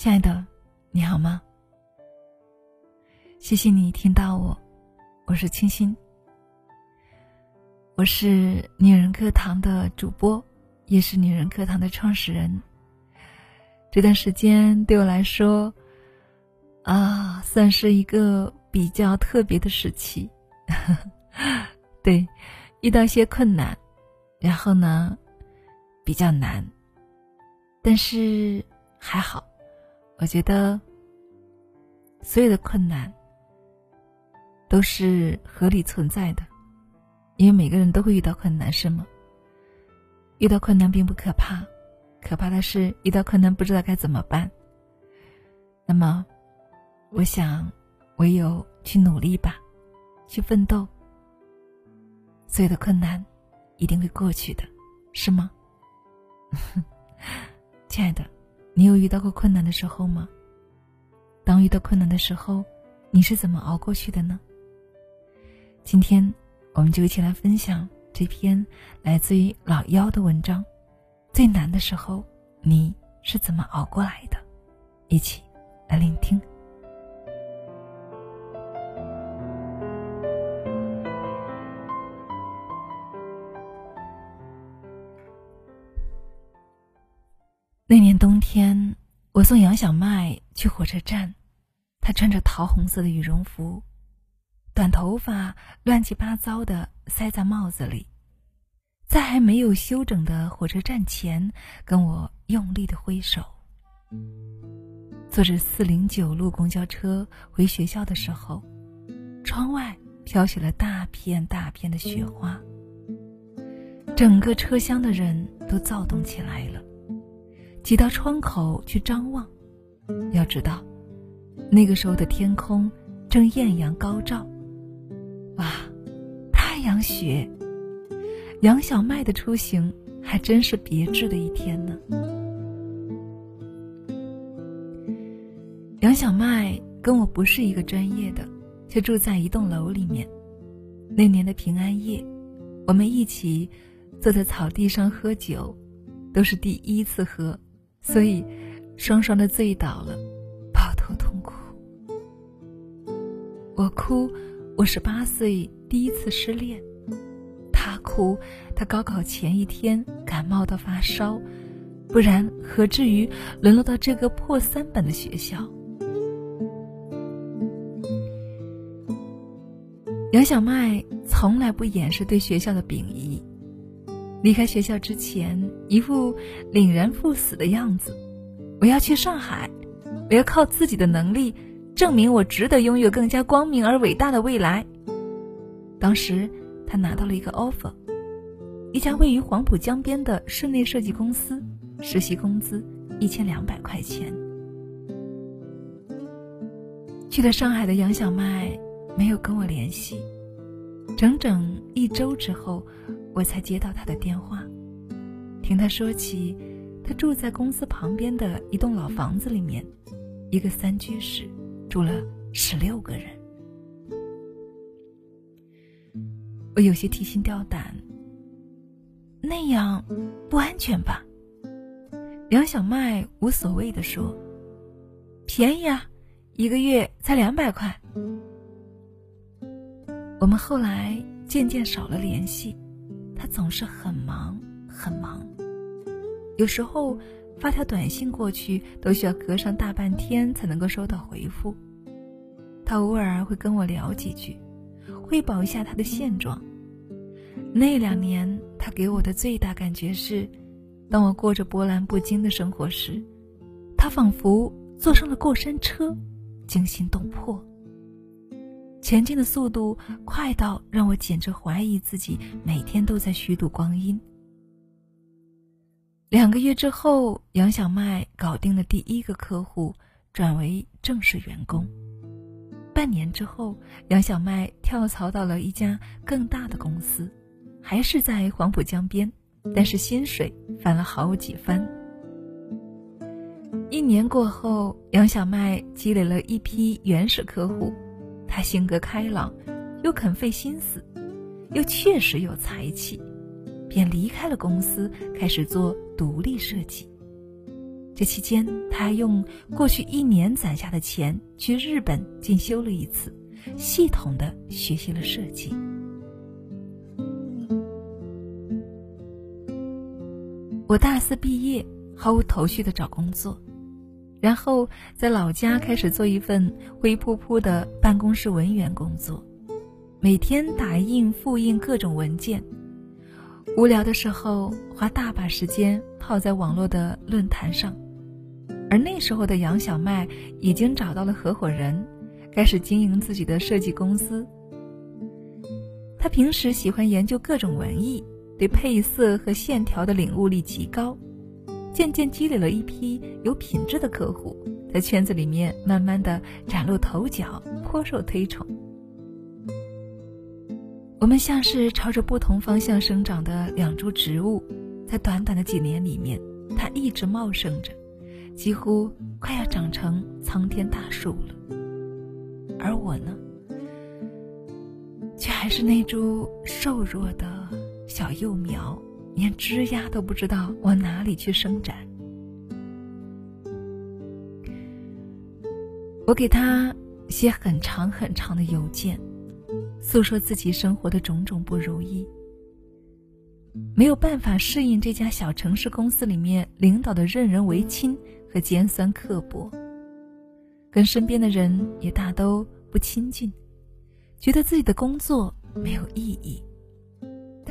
亲爱的，你好吗？谢谢你听到我，我是清新，我是女人课堂的主播，也是女人课堂的创始人。这段时间对我来说，啊，算是一个比较特别的时期。对，遇到一些困难，然后呢，比较难，但是还好，我觉得所有的困难都是合理存在的，因为每个人都会遇到困难，是吗？遇到困难并不可怕，可怕的是遇到困难不知道该怎么办。那么，我想，唯有去努力吧，去奋斗。所有的困难一定会过去的，是吗？亲爱的，你有遇到过困难的时候吗？当遇到困难的时候，你是怎么熬过去的呢？今天，我们就一起来分享这篇来自于老妖的文章。最难的时候，你是怎么熬过来的？一起来聆听。年冬天，我送杨小麦去火车站，她穿着桃红色的羽绒服，短头发乱七八糟的塞在帽子里，在还没有休整的火车站前，跟我用力的挥手。坐着四零九路公交车回学校的时候，窗外飘起了大片大片的雪花，整个车厢的人都躁动起来了。挤到窗口去张望，要知道，那个时候的天空正艳阳高照。哇，太阳雪！杨小麦的出行还真是别致的一天呢。杨小麦跟我不是一个专业的，却住在一栋楼里面。那年的平安夜，我们一起坐在草地上喝酒，都是第一次喝。所以，双双的醉倒了，抱头痛哭。我哭，我十八岁第一次失恋；他哭，他高考前一天感冒到发烧，不然何至于沦落到这个破三本的学校？杨小麦从来不掩饰对学校的鄙夷。离开学校之前，一副凛然赴死的样子。我要去上海，我要靠自己的能力证明我值得拥有更加光明而伟大的未来。当时，他拿到了一个 offer，一家位于黄浦江边的室内设计公司，实习工资一千两百块钱。去了上海的杨小麦没有跟我联系，整整一周之后。我才接到他的电话，听他说起，他住在公司旁边的一栋老房子里面，一个三居室，住了十六个人。我有些提心吊胆，那样不安全吧？梁小麦无所谓的说：“便宜啊，一个月才两百块。”我们后来渐渐少了联系。他总是很忙很忙，有时候发条短信过去都需要隔上大半天才能够收到回复。他偶尔会跟我聊几句，汇报一下他的现状。那两年，他给我的最大感觉是，当我过着波澜不惊的生活时，他仿佛坐上了过山车，惊心动魄。前进的速度快到让我简直怀疑自己每天都在虚度光阴。两个月之后，杨小麦搞定了第一个客户，转为正式员工。半年之后，杨小麦跳槽到了一家更大的公司，还是在黄浦江边，但是薪水翻了好几番。一年过后，杨小麦积累了一批原始客户。他性格开朗，又肯费心思，又确实有才气，便离开了公司，开始做独立设计。这期间，他还用过去一年攒下的钱去日本进修了一次，系统的学习了设计。我大四毕业，毫无头绪的找工作，然后在老家开始做一份灰扑扑的办公室文员工作，每天打印、复印各种文件。无聊的时候，花大把时间泡在网络的论坛上。而那时候的杨小麦已经找到了合伙人，开始经营自己的设计公司。他平时喜欢研究各种文艺，对配色和线条的领悟力极高，渐渐积累了一批有品质的客户，在圈子里面慢慢的崭露头角，颇受推崇。我们像是朝着不同方向生长的两株植物，在短短的几年里面，它一直茂盛着。几乎快要长成苍天大树了，而我呢，却还是那株瘦弱的小幼苗，连枝丫都不知道往哪里去伸展。我给他写很长很长的邮件，诉说自己生活的种种不如意，没有办法适应这家小城市公司里面领导的任人唯亲。和尖酸刻薄，跟身边的人也大都不亲近，觉得自己的工作没有意义，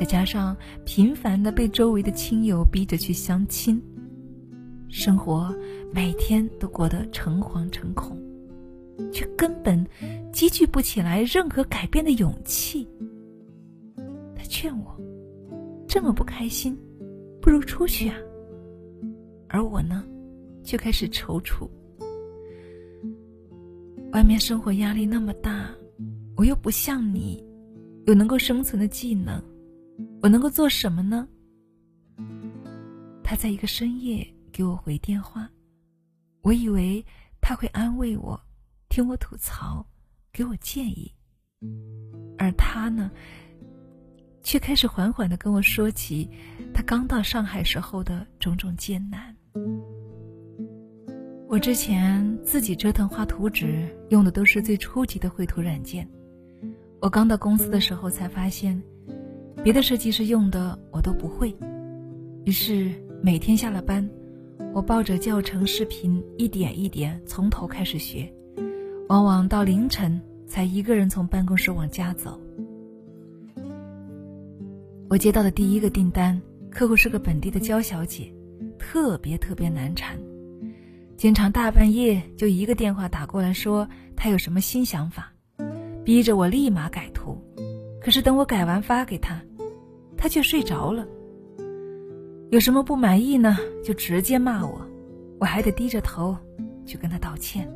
再加上频繁的被周围的亲友逼着去相亲，生活每天都过得诚惶诚恐，却根本积聚不起来任何改变的勇气。他劝我，这么不开心，不如出去啊。而我呢？就开始踌躇。外面生活压力那么大，我又不像你，有能够生存的技能，我能够做什么呢？他在一个深夜给我回电话，我以为他会安慰我，听我吐槽，给我建议，而他呢，却开始缓缓的跟我说起他刚到上海时候的种种艰难。我之前自己折腾画图纸，用的都是最初级的绘图软件。我刚到公司的时候才发现，别的设计师用的我都不会。于是每天下了班，我抱着教程视频一点一点从头开始学，往往到凌晨才一个人从办公室往家走。我接到的第一个订单，客户是个本地的娇小姐，特别特别难缠。经常大半夜就一个电话打过来，说他有什么新想法，逼着我立马改图。可是等我改完发给他，他却睡着了。有什么不满意呢？就直接骂我，我还得低着头去跟他道歉。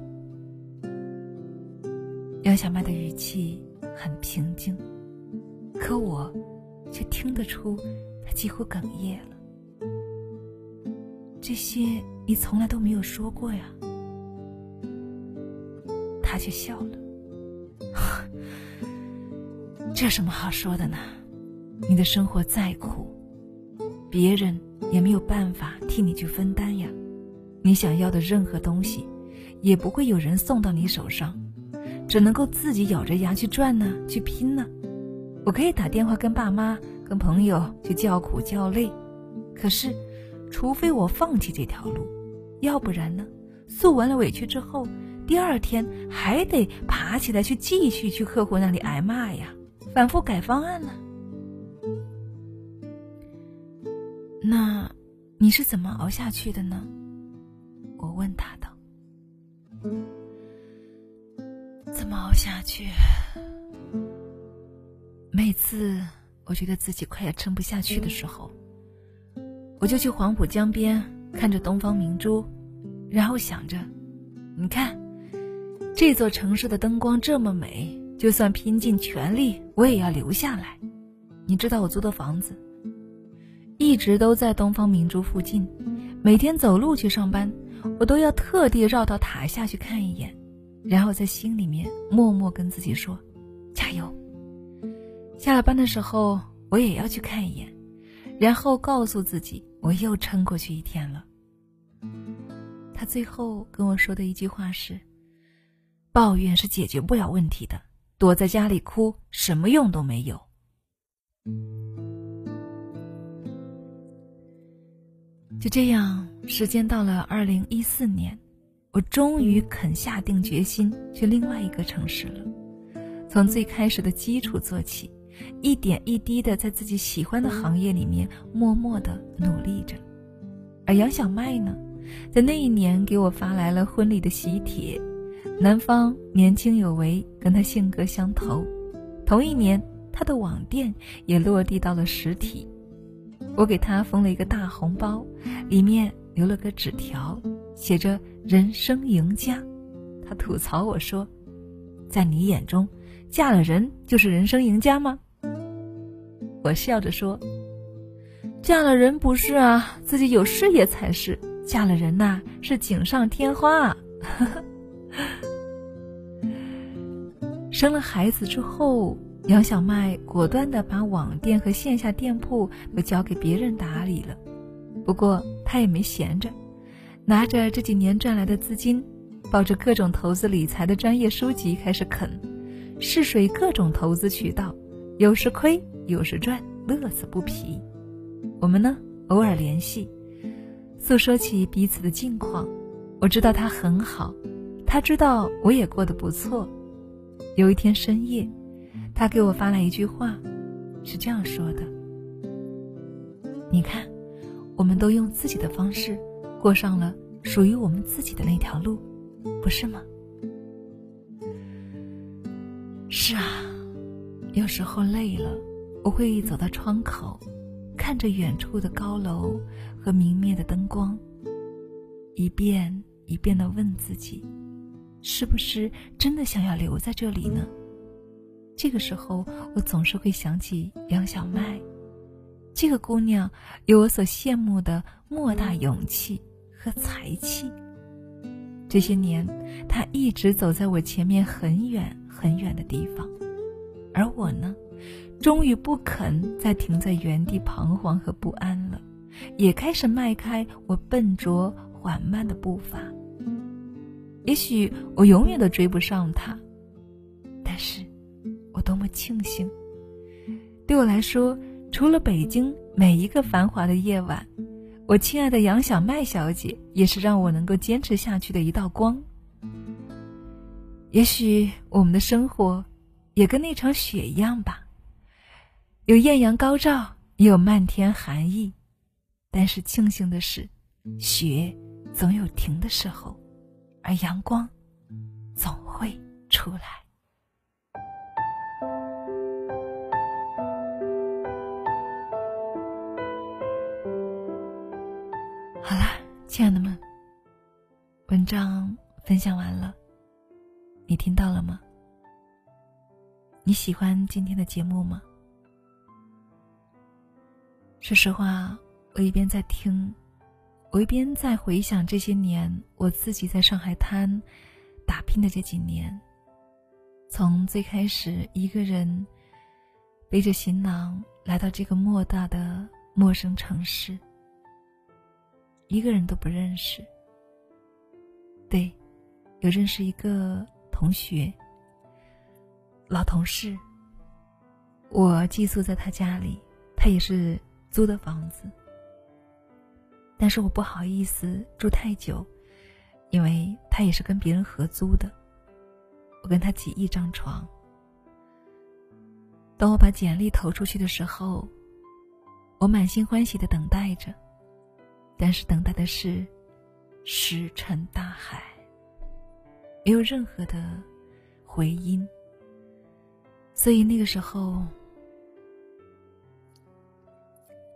杨小麦的语气很平静，可我却听得出他几乎哽咽了。这些你从来都没有说过呀，他却笑了。这有什么好说的呢？你的生活再苦，别人也没有办法替你去分担呀。你想要的任何东西，也不会有人送到你手上，只能够自己咬着牙去赚呢，去拼呢。我可以打电话跟爸妈、跟朋友去叫苦叫累，可是。除非我放弃这条路，要不然呢？诉完了委屈之后，第二天还得爬起来去继续去客户那里挨骂呀，反复改方案呢。那你是怎么熬下去的呢？我问他道。怎么熬下去？每次我觉得自己快要撑不下去的时候。我就去黄浦江边看着东方明珠，然后想着，你看，这座城市的灯光这么美，就算拼尽全力，我也要留下来。你知道我租的房子，一直都在东方明珠附近，每天走路去上班，我都要特地绕到塔下去看一眼，然后在心里面默默跟自己说，加油。下了班的时候，我也要去看一眼。然后告诉自己，我又撑过去一天了。他最后跟我说的一句话是：“抱怨是解决不了问题的，躲在家里哭什么用都没有。”就这样，时间到了二零一四年，我终于肯下定决心去另外一个城市了。从最开始的基础做起，一点一滴的在自己喜欢的行业里面默默的努力着。而杨小麦呢，在那一年给我发来了婚礼的喜帖，男方年轻有为，跟他性格相投。同一年，他的网店也落地到了实体。我给他封了一个大红包，里面留了个纸条，写着“人生赢家”。他吐槽我说：“在你眼中，嫁了人就是人生赢家吗？”我笑着说：“嫁了人不是啊，自己有事业才是。嫁了人呐，是锦上添花。”生了孩子之后。杨小麦果断地把网店和线下店铺都交给别人打理了，不过他也没闲着，拿着这几年赚来的资金，抱着各种投资理财的专业书籍开始啃，试水各种投资渠道，有时亏有时赚，乐此不疲。我们呢偶尔联系，诉说起彼此的近况，我知道他很好，他知道我也过得不错。有一天深夜。他给我发来一句话，是这样说的：“你看，我们都用自己的方式过上了属于我们自己的那条路，不是吗？”是啊，有时候累了，我会走到窗口，看着远处的高楼和明灭的灯光，一遍一遍的问自己：是不是真的想要留在这里呢？这个时候，我总是会想起杨小麦，这个姑娘有我所羡慕的莫大勇气和才气。这些年，她一直走在我前面很远很远的地方，而我呢，终于不肯再停在原地彷徨和不安了，也开始迈开我笨拙缓慢的步伐。也许我永远都追不上她，但是。我多么庆幸！对我来说，除了北京每一个繁华的夜晚，我亲爱的杨小麦小姐也是让我能够坚持下去的一道光。也许我们的生活也跟那场雪一样吧，有艳阳高照，也有漫天寒意，但是庆幸的是，雪总有停的时候，而阳光总会出来。好啦，亲爱的们，文章分享完了，你听到了吗？你喜欢今天的节目吗？说实话，我一边在听，我一边在回想这些年我自己在上海滩打拼的这几年，从最开始一个人背着行囊来到这个莫大的陌生城市。一个人都不认识。对，有认识一个同学，老同事。我寄宿在他家里，他也是租的房子。但是我不好意思住太久，因为他也是跟别人合租的。我跟他挤一张床。当我把简历投出去的时候，我满心欢喜的等待着。但是等待的是石沉大海，没有任何的回音。所以那个时候，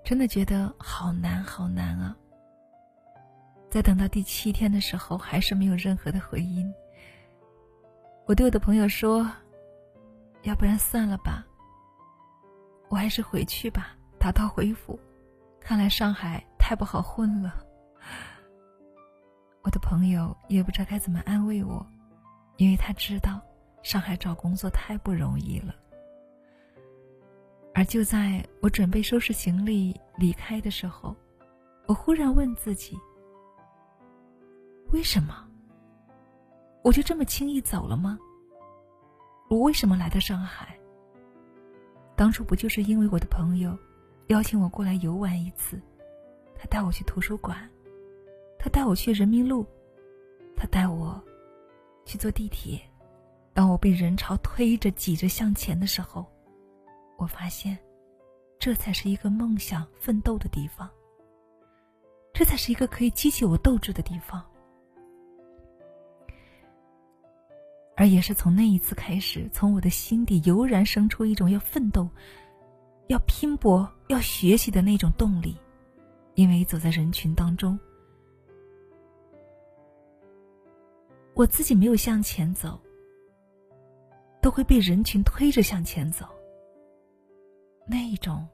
真的觉得好难好难啊！在等到第七天的时候，还是没有任何的回音。我对我的朋友说：“要不然算了吧，我还是回去吧，打道回府。看来上海……”太不好混了，我的朋友也不知道该怎么安慰我，因为他知道上海找工作太不容易了。而就在我准备收拾行李离开的时候，我忽然问自己：为什么？我就这么轻易走了吗？我为什么来到上海？当初不就是因为我的朋友邀请我过来游玩一次，他带我去图书馆，他带我去人民路，他带我去坐地铁。当我被人潮推着挤着向前的时候，我发现，这才是一个梦想奋斗的地方。这才是一个可以激起我斗志的地方。而也是从那一次开始，从我的心底油然生出一种要奋斗、要拼搏、要学习的那种动力。因为走在人群当中，我自己没有向前走，都会被人群推着向前走。那一种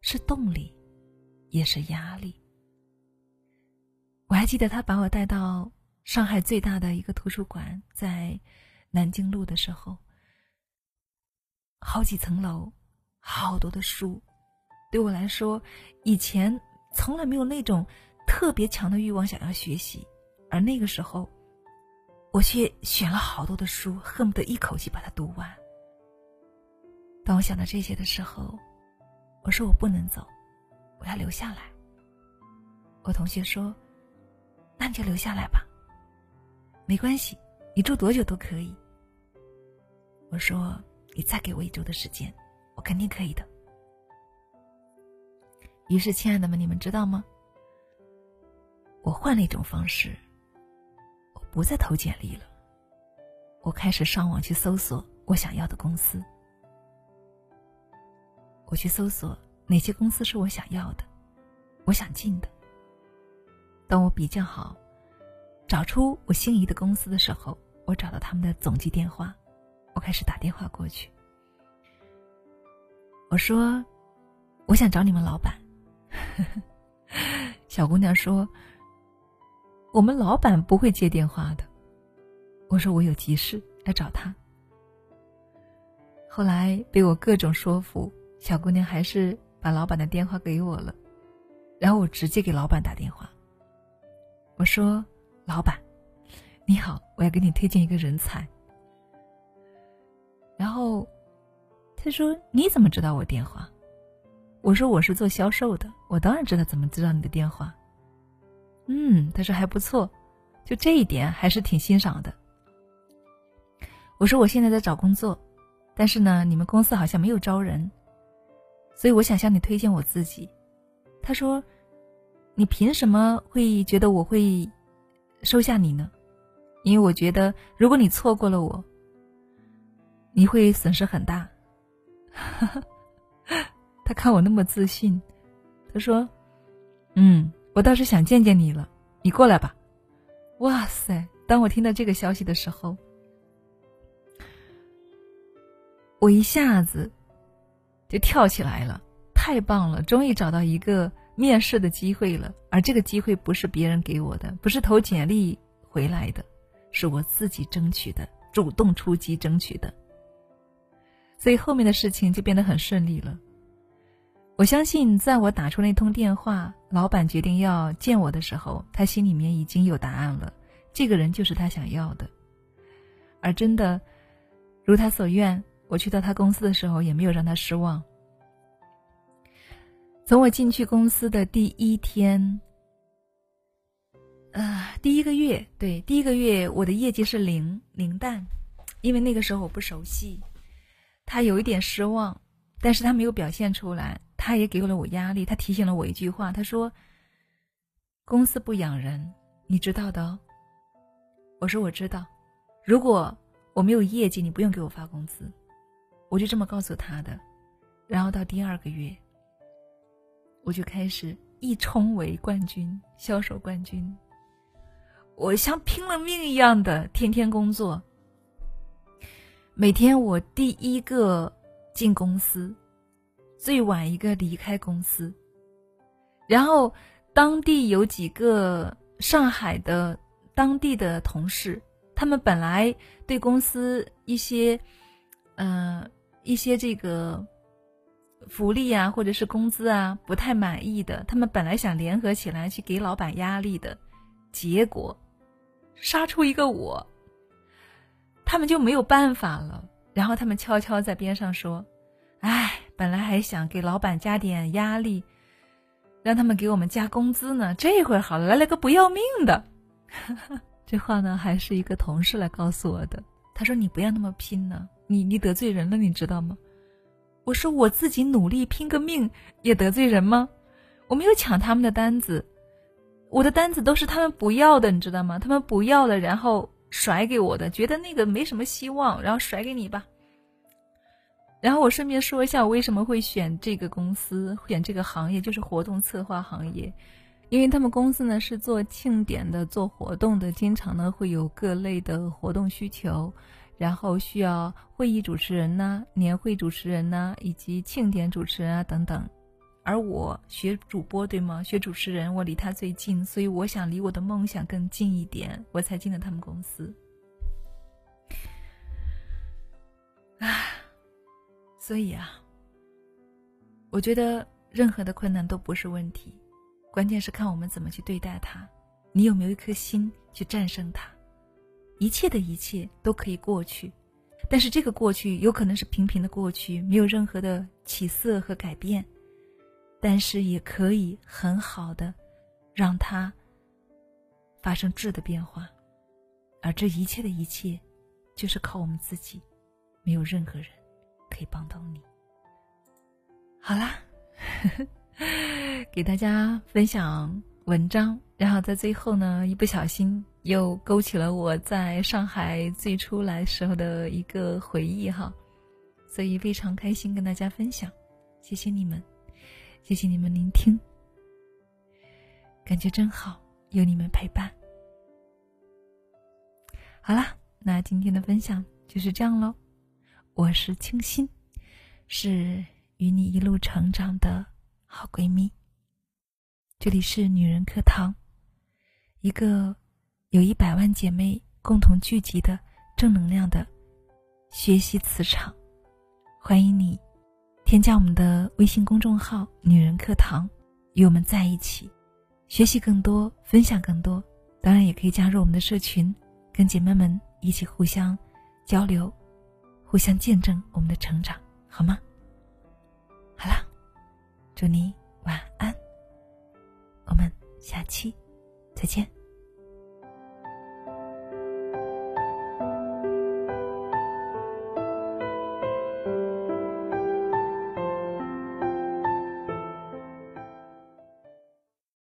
是动力，也是压力。我还记得他把我带到。上海最大的一个图书馆在南京路的时候，好几层楼，好多的书，对我来说，以前从来没有那种特别强的欲望想要学习，而那个时候，我却选了好多的书，恨不得一口气把它读完。当我想到这些的时候，我说我不能走，我要留下来。我同学说：“那你就留下来吧。”没关系，你住多久都可以。我说：“你再给我一周的时间，我肯定可以的。”于是，亲爱的们，你们知道吗？我换了一种方式，我不再投简历了，我开始上网去搜索我想要的公司。我去搜索哪些公司是我想要的，我想进的。当我比较好。找出我心仪的公司的时候，我找到他们的总机电话，我开始打电话过去。我说：“我想找你们老板。” 小姑娘说：“我们老板不会接电话的。”我说：“我有急事要找他。”后来被我各种说服，小姑娘还是把老板的电话给我了，然后我直接给老板打电话。我说。老板，你好，我要给你推荐一个人才。然后他说：“你怎么知道我电话？”我说：“我是做销售的，我当然知道怎么知道你的电话。”嗯，他说还不错，就这一点还是挺欣赏的。我说：“我现在在找工作，但是呢，你们公司好像没有招人，所以我想向你推荐我自己。”他说：“你凭什么会觉得我会？”收下你呢，因为我觉得如果你错过了我，你会损失很大。他看我那么自信，他说：“嗯，我倒是想见见你了，你过来吧。”哇塞！当我听到这个消息的时候，我一下子就跳起来了，太棒了！终于找到一个。面试的机会了，而这个机会不是别人给我的，不是投简历回来的，是我自己争取的，主动出击争取的。所以后面的事情就变得很顺利了。我相信，在我打出那通电话，老板决定要见我的时候，他心里面已经有答案了，这个人就是他想要的。而真的，如他所愿，我去到他公司的时候，也没有让他失望。从我进去公司的第一天，呃，第一个月，对，第一个月我的业绩是零零蛋，因为那个时候我不熟悉，他有一点失望，但是他没有表现出来，他也给了我压力，他提醒了我一句话，他说：“公司不养人，你知道的哦。”我说：“我知道，如果我没有业绩，你不用给我发工资。”我就这么告诉他的，然后到第二个月。我就开始一冲为冠军，销售冠军。我像拼了命一样的天天工作。每天我第一个进公司，最晚一个离开公司。然后当地有几个上海的当地的同事，他们本来对公司一些，嗯，一些这个。福利啊，或者是工资啊，不太满意的，他们本来想联合起来去给老板压力的，结果杀出一个我，他们就没有办法了。然后他们悄悄在边上说：“哎，本来还想给老板加点压力，让他们给我们加工资呢。这会儿好了，来了个不要命的。”这话呢，还是一个同事来告诉我的。他说：“你不要那么拼呢，你你得罪人了，你知道吗？”我说：“我自己努力拼个命，也得罪人吗？我没有抢他们的单子，我的单子都是他们不要的，你知道吗？他们不要了，然后。”甩给我的，觉得那个没什么希望，然后甩给你吧。然后我顺便说一下，我为什么会选这个公司，选这个行业，就是活动策划行业，因为他们公司呢是做庆典的，做活动的，经常呢会有各类的活动需求，然后需要会议主持人呐、年会主持人呐，以及庆典主持人啊等等。而我学主播对吗？学主持人，我离他最近，所以我想离我的梦想更近一点，我才进了他们公司。啊，所以啊，我觉得任何的困难都不是问题，关键是看我们怎么去对待它。你有没有一颗心去战胜它？一切的一切都可以过去，但是这个过去有可能是平平的过去，没有任何的起色和改变。但是也可以很好的让它发生质的变化，而这一切的一切，就是靠我们自己，没有任何人可以帮到你。好啦，给大家分享文章，然后在最后呢，一不小心又勾起了我在上海最初来时候的一个回忆哈，所以非常开心跟大家分享，谢谢你们。谢谢你们聆听，感觉真好，有你们陪伴。好啦，那今天的分享就是这样喽。我是清新，是与你一路成长的好闺蜜。这里是女人课堂，一个有一百万姐妹共同聚集的正能量的学习磁场。欢迎你。添加我们的微信公众号“女人课堂”，与我们在一起，学习更多，分享更多。当然，也可以加入我们的社群，跟姐妹们一起互相交流，互相见证我们的成长，好吗？好了，祝你晚安，我们下期再见。